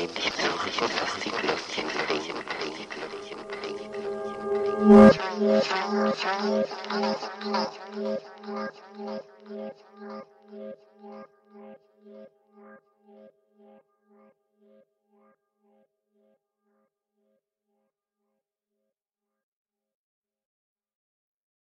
Enriqueta ciclos siempre.